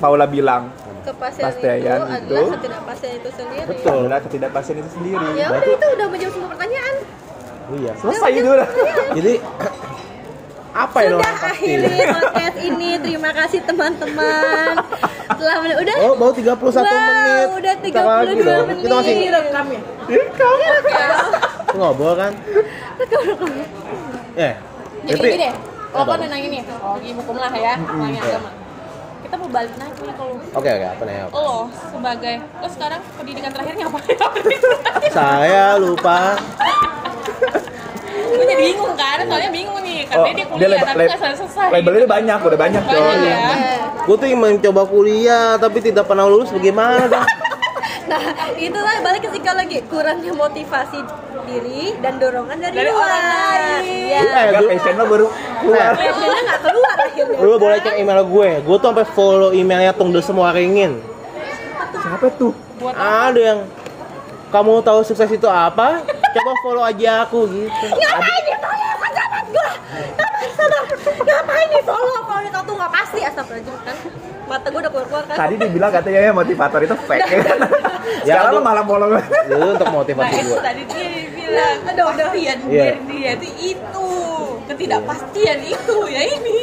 Paula bilang Kepastian itu adalah itu- ketidakpastian itu sendiri. Betul. adalah ketidakpastian itu sendiri. Ya udah itu udah menjawab semua pertanyaan. Iya. Selesai itu udah. Jadi apa yang lo Sudah pasti? akhiri podcast ini. Terima kasih teman-teman. Telah men- udah Oh, baru 31 Wow, menit. udah Bentar lagi 32 dong. menit. Kita masih Direkam ya? ngobrol kan? Eh, Jadi tapi gini deh, kan udah nanya nih, psikologi hukum lah ya, nanya agama. Kita mau balik lagi nih kalau Oke, oke, apa nih? apa? lo sebagai lo sekarang pendidikan terakhirnya apa? Saya lupa. Gue jadi bingung kan, soalnya bingung nih, Oh, karena dia kuliah lab- tapi nggak selesai. labelnya banyak, udah banyak coy. Banyak ya. Gue tuh ingin mencoba kuliah tapi tidak pernah lulus bagaimana dong? Nah, itulah balik ke psikologi kurangnya motivasi diri dan dorongan dari, Dari luar. orang lain. Ya. Eh, Enggak, gua- passion lo baru keluar. Passionnya nggak keluar akhirnya. Lu boleh cek email gue. Gue tuh sampai follow emailnya Tung Semua Ringin. Siapa tuh? Buat Ada yang kamu tahu sukses itu apa? Coba follow aja aku gitu. Ngapain di follow sahabat gua? Ngapain sadar? Ngapain di follow? Kalau di tahu nggak pasti astagfirullahaladzim kan. Mata gua udah keluar-keluar kan. Tadi dibilang katanya ya motivator itu fake ya kan? Ya, Sekarang aduh. lo malah follow gue. Itu untuk Nah motivasi itu gue. tadi dia bilang Udah, udah. dari dia itu itu ketidakpastian itu ya ini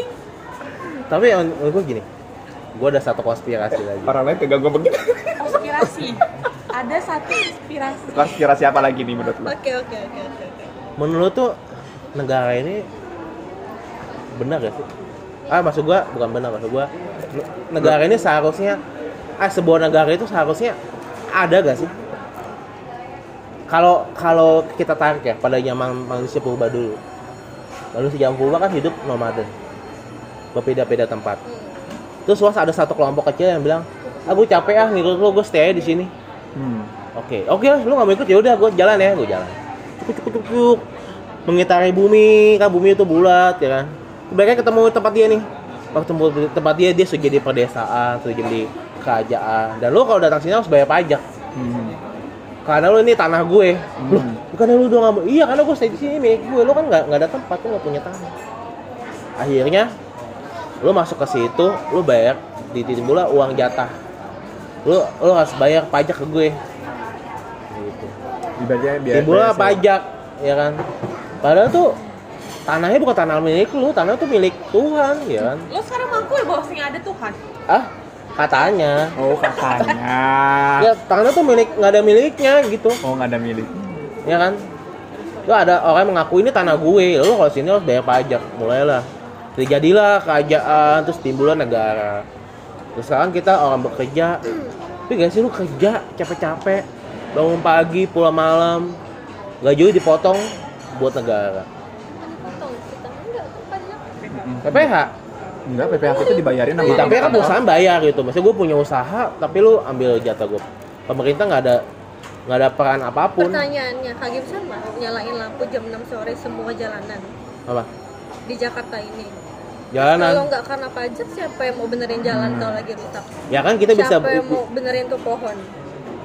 Tapi yang menurut gue gini, gue ada satu konspirasi lagi. Orang lain pegang gue begitu. konspirasi ada satu inspirasi Konspirasi apa lagi nih menurut lo? Oke oke oke oke. oke. Menurut tuh negara ini benar gak sih? Ah maksud gue bukan benar maksud gue negara ini seharusnya ah sebuah negara itu seharusnya ada gak sih? Kalau kalau kita tarik ya pada zaman manusia purba dulu, manusia zaman purba kan hidup nomaden, berbeda-beda tempat. Terus was ada satu kelompok kecil yang bilang, aku capek ah ngikut lu, gue stay di sini. Hmm. Oke, oke lah, lu nggak mau ikut ya udah, gue jalan ya, gue jalan. Cuk cuk cuk cuk, mengitari bumi, kan bumi itu bulat ya kan. Mereka ketemu tempat dia nih, waktu tempat dia dia sudah jadi pedesaan, sudah jadi kerajaan. Dan lu kalau datang sini harus bayar pajak, Hmm. karena lu ini tanah gue. Loh, Hmm. bukannya lu udah nggak mau? Iya, karena gue stay di sini milik gue. Lu kan nggak nggak ada tempat, lu nggak punya tanah. Akhirnya, lu masuk ke situ, lu bayar di timbullah uang jatah. Lu lu harus bayar pajak ke gue. Gitu. Ibaratnya biar timbullah biar sewa. pajak ya kan padahal tuh tanahnya bukan tanah milik lu tanah tuh milik Tuhan ya kan lo sekarang ngaku ya bahwasanya ada Tuhan ah katanya Oh katanya. ya tanah tuh milik nggak ada miliknya gitu Oh nggak ada milik. ya kan lu ada orang yang mengaku ini tanah gue lu kalau sini harus bayar pajak mulailah terjadilah kerajaan terus timbullah negara Terus sekarang kita orang bekerja. Tapi gak sih lu kerja capek-capek, bangun pagi, pulang malam, gaji dipotong buat negara. PPH. Enggak, PPH itu dibayarin sama Iya, tapi kan perusahaan bayar gitu. Maksudnya gue punya usaha, tapi lu ambil jatah gue. Pemerintah nggak ada nggak ada peran apa pun. Pertanyaannya, Kak Gibson mau nyalain lampu jam 6 sore semua jalanan Apa? di Jakarta ini. Kalau Jalanan. nggak karena pajak, siapa yang mau benerin jalan kalau lagi rusak? Ya kan kita bisa siapa yang mau benerin tuh pohon?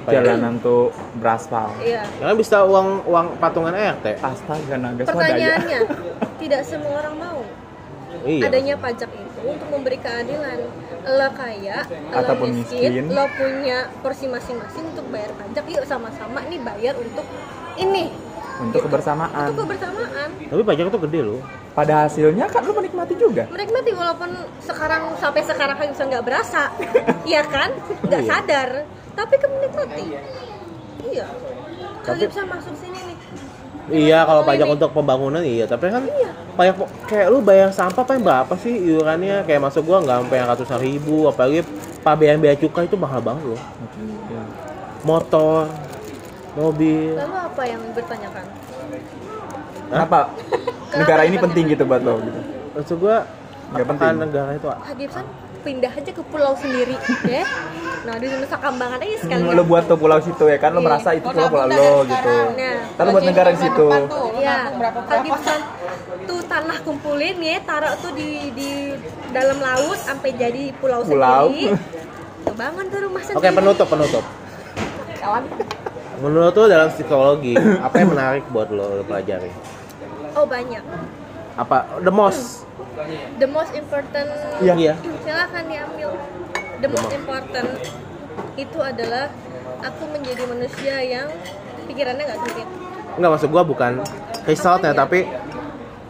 Jalanan tuh beraspal. Iya. Ya kan bisa uang uang patungan RT. Astaga naga swadaya. Pertanyaannya, tidak semua orang mau. Iya. Adanya pajak itu untuk memberi keadilan. Lo kaya, lo Ataupun miskin, miskin. lo punya porsi masing-masing untuk bayar pajak. Yuk sama-sama nih bayar untuk ini, Untuk kebersamaan. untuk kebersamaan. Tapi pajak itu gede loh. Pada hasilnya kan lu menikmati juga. Menikmati walaupun sekarang sampai sekarang kan bisa nggak berasa, iya kan? Nggak Iya. sadar, tapi kan menikmati. Iya. Kalau Tapi- bisa masuk sini nih. Iya kalau pajak ini. untuk pembangunan iya, tapi kan Iya. pajak kayak lu bayar sampah paling berapa sih iurannya? Kayak masuk gua nggak sampai yang ratusan ribu, apalagi pabean bea cukai itu mahal banget loh. Motor, mobil. Lalu apa yang bertanyakan? Kenapa negara ini penting gitu buat lo gitu? Maksud gua Nggak penting. negara itu Gibson pindah aja ke pulau sendiri ya nah di Nusa Kambangan aja sekalian Lo buat tuh pulau situ ya kan lo Iya. merasa itu pulau pulau lo gitu. Nah. Lo buat negara di situ. Ya? Gibson tuh tanah kumpulin ya taruh tuh di di dalam laut sampai jadi pulau, Pulau. sendiri tuh bangun tuh rumah sendiri Oke penutup penutup. kawan Menurut lu dalam psikologi apa yang menarik buat lo, lo pelajari? oh banyak Apa the most? the most important Iya. Iya. silakan diambil the most important itu adalah aku menjadi manusia yang pikirannya nggak sempit Enggak maksud gua bukan resultnya tapi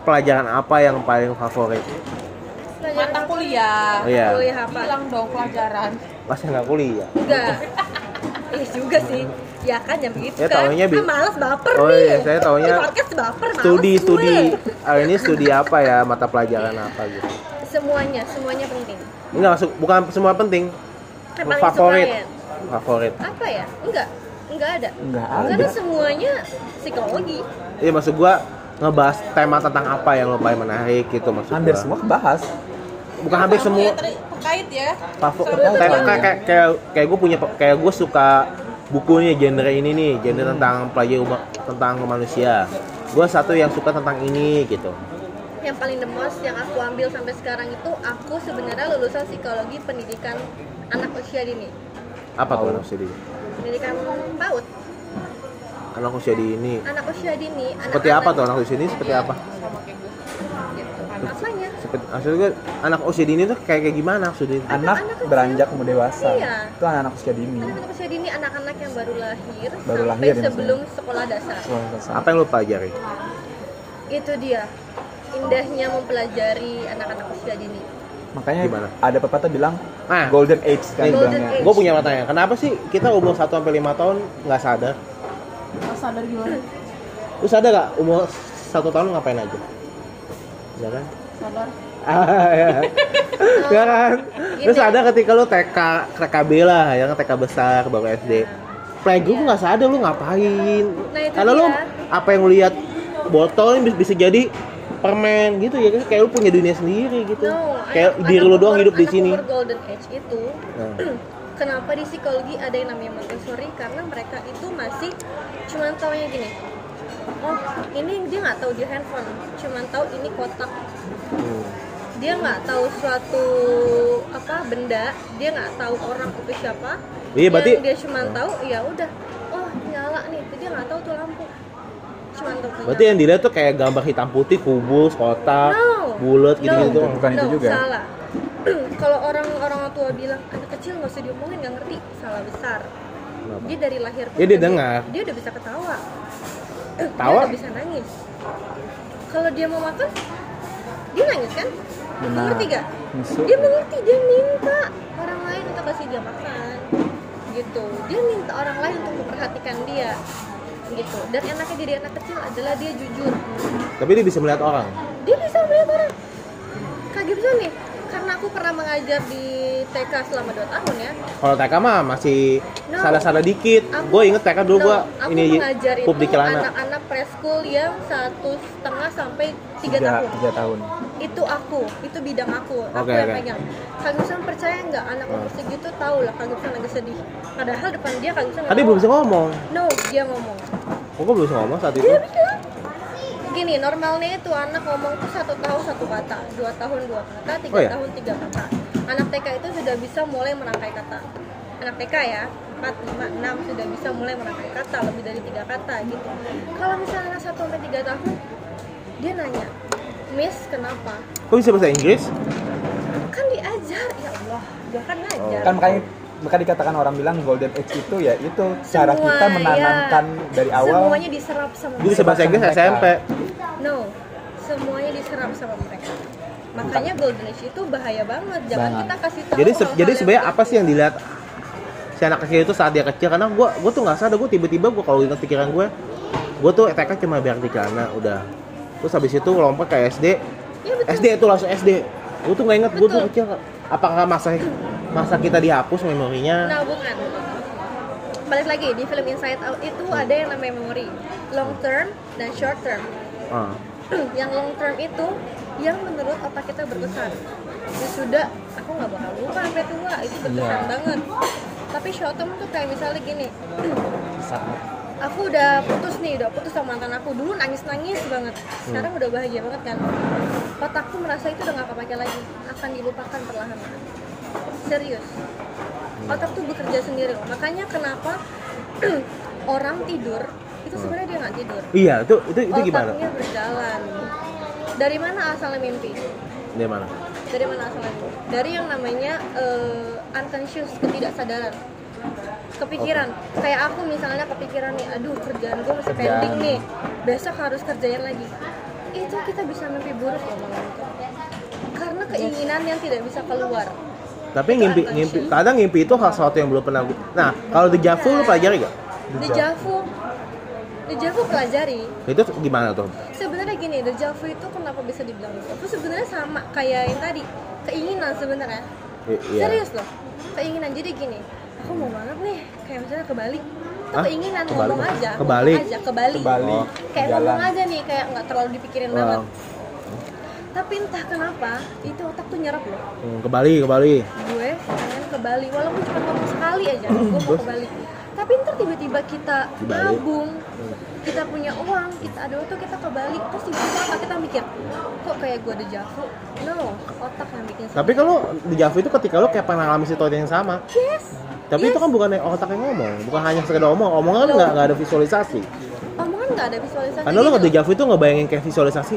pelajaran apa yang paling favorit? Mata kuliah. Oh, iya. kuliah apa Bilang dong pelajaran. Pas nggak kuliah. enggak iya juga sih ya kan jam begitu Ya, kan taunya ah, males baper Oh, nih iya, saya taunya Ini podcast baper Studi studi. Ah, ini studi apa ya? Mata pelajaran apa gitu? semuanya semuanya penting Enggak masuk bukan semua penting. Yang paling Favorit. disukain. Favorit. apa ya enggak enggak ada Enggak karena ada. semuanya psikologi Iya maksud gua ngebahas tema tentang apa yang lo paling menarik gitu maksud Hampir gua. semua kebahas. Bukan hampir semua. terkait ya. Favo- Sama- kayak kayak kayak kayak, kayak gue punya kayak gue suka bukunya genre ini nih genre tentang pelajaran uma- tentang manusia. Gue satu yang suka tentang ini gitu. Yang paling the most yang aku ambil sampai sekarang itu aku sebenarnya lulusan psikologi pendidikan anak usia dini. Apa tuh anak usia dini? Pendidikan PAUD anak usia dini. Anak usia dini anak seperti apa tuh anak usia dini seperti Iya, apa? Sama kayak gue. gitu. Maksud gue anak usia dini tuh kayak kayak gimana maksud dini Anak kecil. beranjak mau dewasa. Iya. Itu anak-anak usia dini. anak usia dini anak-anak yang baru lahir Baru sampai lahir ya, sebelum sekolah dasar Sekolah dasar. apa yang lo pelajari itu dia indahnya mempelajari anak-anak usia dini Makanya Gimana? ada pepatah bilang Nah. golden age kan bilangnya. age. gue punya pertanyaan kenapa sih kita umur 1 sampai lima tahun nggak sadar Nggak sadar gimana? lu sadar gak umur satu tahun ngapain aja ya kan Sadar. Ah, ya. ya kan terus Gini. ada ketika lu TK TKB lah ya kan TK besar baru SD playgroup lu nggak sadar lu ngapain. Nah, itu karena lu dia. apa yang lu lihat botol ini bis- bisa jadi permen gitu ya kan? Kayak lu punya dunia sendiri gitu. No, kayak anak- diri anak lu doang hidup di sini. golden age itu Nah. kenapa di psikologi ada yang namanya Montessori? Karena mereka itu masih cuman taunya gini. Oh ini dia nggak tahu dia handphone cuman tahu ini kotak. Hmm. Dia nggak tahu suatu apa benda. Dia nggak tahu orang itu siapa. Iya, berarti- yang dia cuma tahu ya udah. Oh nyala nih. Dia nggak tahu tuh lampu. Cuma tahu berarti yang dilihat tuh kayak gambar hitam putih kubus kotak No. bulat gitu gitu No. Bukan itu No, juga. salah. Kalau orang orang tua bilang anak kecil nggak usah diomongin nggak ngerti. Salah besar. Dia dari lahir pun Dia dia udah- dengar. dia udah bisa ketawa. Tawa? dia udah bisa nangis. Kalau dia mau makan dia nangis kan Benar. mengerti gak Masuk. dia mengerti dia minta. Orang lain untuk kasih dia makan gitu. Dia minta orang lain untuk memperhatikan dia gitu. Dan enaknya jadi anak kecil adalah dia jujur. Tapi dia bisa melihat orang. Dia bisa melihat orang. Kak Gibson nih karena aku pernah mengajar di TK selama 2 tahun ya Kalau TK mah masih No. salah-salah dikit. Aku- Gue inget TK dulu no, gue aku ini mengajar pup di celana. anak-anak preschool yang satu setengah sampai tiga tahun tiga tahun itu aku itu bidang aku aku Oke, yang oke. pegang Kang Gibson percaya nggak anak umur segitu tahu lah Kang Gibson lagi sedih padahal depan dia Kang Gibson nggak Tadi belum bisa ngomong. no dia ngomong Kok belum bisa ngomong saat itu? Gini normalnya itu anak ngomong tuh satu tahun satu kata dua tahun dua kata tiga Oh, iya? tahun tiga kata anak TK itu sudah bisa mulai merangkai kata anak TK ya 4, 5, 6 sudah bisa mulai merangkai kata lebih dari tiga kata gitu kalau misalnya anak 1 sampai 3 tahun dia nanya Miss kenapa? Kok bisa bahasa Inggris? kan diajar ya Allah dia kan ngajar kan makanya maka dikatakan orang bilang golden age itu ya itu cara Semua, kita menanamkan ya. dari awal semuanya diserap sama bisa bahasa Inggris Mereka. SMP. No, semuanya diserap sama mereka. Makanya golden age itu bahaya banget. Jangan Banget. kita kasih tahu. Jadi se- jadi sebenarnya apa sih yang dilihat si anak kecil itu saat dia kecil karena gue gue tuh nggak sadar gue tiba-tiba gue kalau ingat pikiran gue gue tuh TK cuma biar di celana udah terus habis itu lompat ke SD Ya betul. SD itu langsung SD gue tuh nggak inget gue tuh kecil apakah masa masa kita dihapus memorinya Nah, bukan. Balik lagi di film Inside Out itu ada yang namanya memory, long term dan short term. Ah. yang long term itu yang menurut otak kita berkesan. Ya sudah, aku nggak bakal lupa sampai tua, itu berkesan Iya. banget. Tapi short term tuh kayak misalnya gini, aku udah putus nih, udah putus sama mantan aku dulu nangis-nangis banget. Sekarang udah bahagia banget kan. Otakku merasa itu udah gak kepake lagi, akan dilupakan perlahan-lahan. Serius. Otak tuh bekerja sendiri. loh. Makanya kenapa orang tidur itu sebenarnya dia nggak tidur. iya itu itu itu gimana Otaknya berjalan. Dari mana asalnya mimpi? dari mana Dari mana asalnya mimpi? Dari yang namanya eh, unconscious, ketidaksadaran kepikiran. Kayak aku misalnya kepikiran nih aduh kerjaan gue masih Kerjaan. pending nih. Besok harus kerjain lagi. Itu kita bisa mimpi buruk loh malam itu karena keinginan yang tidak bisa keluar. Tapi ngimpi ngimpi kadang ngimpi itu hal sesuatu yang belum pernah gue nah kalau di Javu lu pelajari gak di Javu. Di Javu pelajari. Itu gimana tuh? Sebenarnya gini the Javu itu kenapa bisa dibilang itu sebenarnya sama kayak yang tadi. Keinginan sebenarnya. I- iya. serius loh. Keinginan. Jadi gini aku mau banget nih kayak misalnya ke Bali itu Hah? keinginan Ke Bali? ngomong aja Ke Bali? ngomong aja ke Bali, Ke Bali, Oh. kayak jalan. ngomong aja nih kayak nggak terlalu dipikirin Wow. banget tapi entah kenapa itu otak tuh nyerap loh Hmm, ke Bali ke Bali gue pengen ke Bali walaupun cuma ngomong sekali aja gue mau ke Bali tapi ntar tiba-tiba kita nabung kita punya uang kita ada waktu kita ke Bali terus tiba-tiba otak kita mikir kok kayak gue ada javu no otak yang bikin Tapi kalau di Javu itu ketika lo kayak pernah ngalamin situasi yang sama. yes Tapi itu kan bukan otak yang ngomong, bukan hanya sekedar ngomong. Omongan kan nggak nggak ada visualisasi. omongan nggak ada visualisasi Karena lo gitu di Javu itu ngebayangin kayak visualisasi.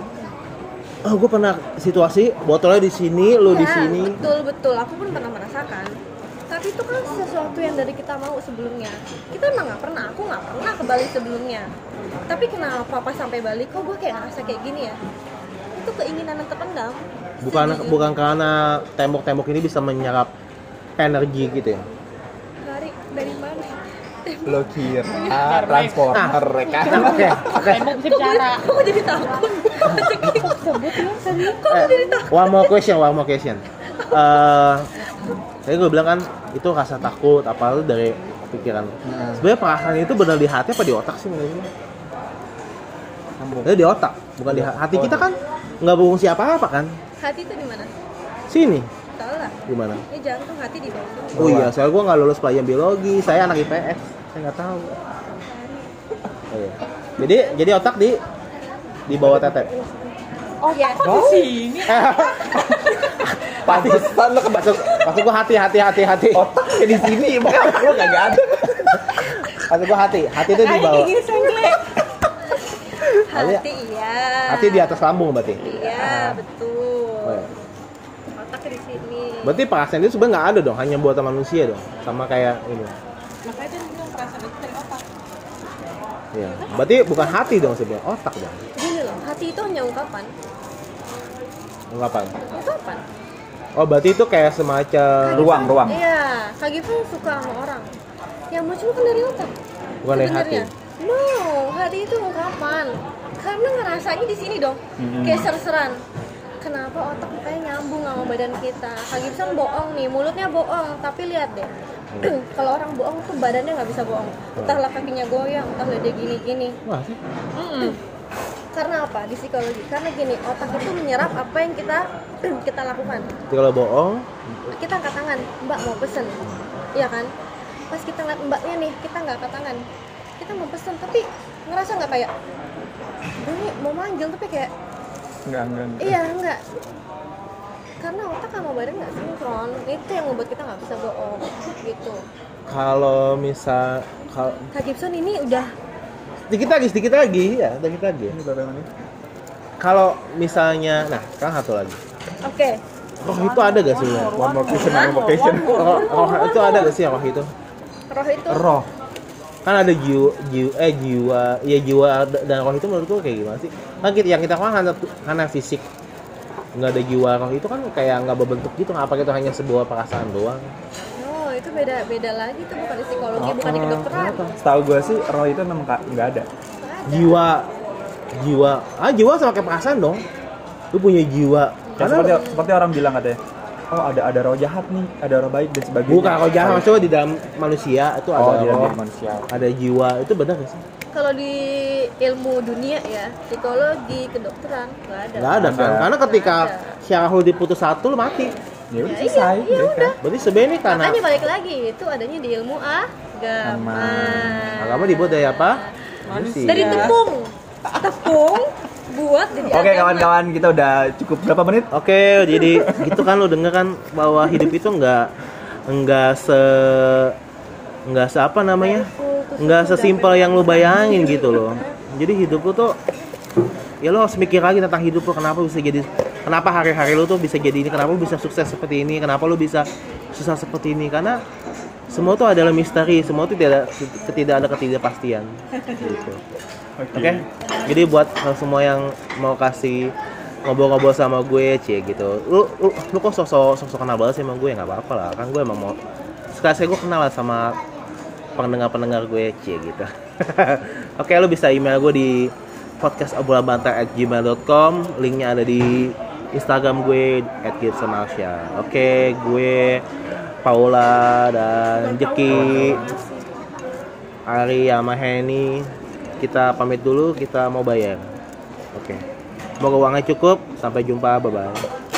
Oh, gue pernah situasi botolnya di sini, lo di Ya, sini. betul betul aku pun pernah merasakan tapi itu kan sesuatu yang dari kita mau sebelumnya. Kita emang nggak pernah aku nggak pernah ke Bali sebelumnya. Tapi kenapa pas sampai Bali kok gue kayak ngerasa kayak gini ya? Itu keinginan yang terpendam. Bukan Sejujurnya. bukan karena tembok-tembok ini bisa menyerap energi gitu ya. dari dari mana? Lo kira ah, transporter kan? Oke, oke. Kok gue jadi takut? Ya kok jadi takut? One more question, one more question. Eh, tadi gue bilang kan itu rasa takut apa dari pikiran. Sebenarnya perasaan itu benar di hati apa di otak sih menurut lu? Jadi di otak, bukan di hati. Hati kita kan nggak berfungsi apa-apa kan? hati itu di mana Sini, salah di mana? ini jantung hati di bawah Oh iya, soalnya gue nggak lulus pelajaran biologi, saya anak IPS, saya nggak tahu. Oh iya. Jadi jadi otak di di bawah tete. Oh ya Oh, Sini. pantesan lo kebaca Maksud, gue hati, hati, hati, hati. otak kayak di sini, bukan lo kagak ada. Maksud gue hati, hati itu di bawah. hati iya Hati di atas lambung berarti. iya betul Oh, iya. otaknya di sini Berarti perasaan itu sebenarnya nggak ada dong, hanya buatan manusia dong. Sama kayak ini. Makanya dia bilang perasaan itu dari otak. Iya. Berarti bukan hati dong sebenarnya, otak dong. Gini hati itu hanya ungkapan? Ungkapan. ungkapan? Oh, berarti itu kayak semacam Ruang, ruang. iya Kak suka sama orang. Yang muncul kan dari otak. Bukan dari hati. no hati itu ungkapan. Karena ngerasanya di sini dong. Mm-mm. kayak ser-seran. Kenapa otak kayak nyambung sama badan kita? Kak Gibson bohong nih mulutnya bohong. Tapi lihat deh. Kalau orang bohong tuh badannya nggak bisa bohong. Entahlah kakinya goyang entahlah dia gini-gini. Wah, sih. Karena apa? Di psikologi. Karena gini otak itu menyerap apa yang kita kita lakukan. Jadi kalau bohong, kita angkat tangan mbak mau pesen. Iya kan? Pas kita ngeliat mbaknya nih kita nggak angkat tangan. Kita mau pesen tapi ngerasa nggak kayak ini mau manggil tapi kayak Enggak, enggak. enggak. iya enggak karena otak sama badan nggak sinkron. Itu yang membuat kita nggak bisa bohong gitu. Kalau misal kalau Kak Gibson ini udah sedikit lagi, sedikit lagi ya, sedikit lagi. Ini berapa menit? Kalau misalnya, nah, sekarang satu lagi. oke Roh itu ada gak sih? sebenarnya? One more question, one more question. Roh, roh itu ada gak sih roh itu? roh itu Roh. Kan ada jiwa, jiwa eh jiwa, ya jiwa dan roh itu menurut gua kayak gimana sih? Kan kita yang kita kan karena, karena fisik nggak ada jiwa roh itu kan kayak nggak berbentuk gitu apa itu hanya sebuah perasaan doang itu beda beda lagi tuh bukan di psikologi bukan di kedokteran. Setahu gue sih roh itu memang nggak ada. Ada. jiwa jiwa ah jiwa sama kayak perasaan dong. Lu punya jiwa. Ya, seperti seperti orang bilang katanya, oh ada ada roh jahat nih, ada roh baik dan sebagainya. bukan kalau jahat maksudnya di dalam manusia itu Oh, ada di dalam roh manusia. ada jiwa. Itu benar gak sih? Kalau di ilmu dunia ya psikologi kedokteran nggak ada. Nggak ada kan? Karena ketika lu diputus satu lu mati Ya udah Ya, iya, selesai. iya, udah. udah. berarti sebenarnya ini karena makanya balik lagi itu adanya di ilmu agama agama dibuat dari apa Besi. dari tepung tepung buat jadi Oke kawan-kawan kita udah cukup berapa menit? Oke, jadi gitu kan lu denger kan bahwa hidup itu nggak nggak se nggak se apa namanya nggak sesimpel yang lu bayangin gitu loh. Jadi hidup lu tuh ya lu harus mikir lagi tentang hidup lu kenapa bisa jadi kenapa hari-hari lu tuh bisa jadi ini kenapa lu bisa sukses seperti ini kenapa lu bisa susah seperti ini karena semua tuh adalah misteri semua tuh tidak ada tidak ada ketidakpastian gitu. Oke. Jadi buat semua yang mau kasih ngobrol-ngobrol sama gue, cie gitu. Lu lu, lu kok sosok sosok kenal banget sih sama gue? nggak apa-apa lah. Kan gue emang mau sekali gue kenal lah sama pendengar-pendengar gue, cie gitu. Oke, lu bisa email gue di podcastobrolanbantai@gmail.com. Linknya ada di Instagram gue @gibsonarsya. Oke, gue Paula dan Jeki Ari sama Henny kita pamit dulu kita mau bayar. Oke. Semoga uangnya cukup. Sampai jumpa bye bye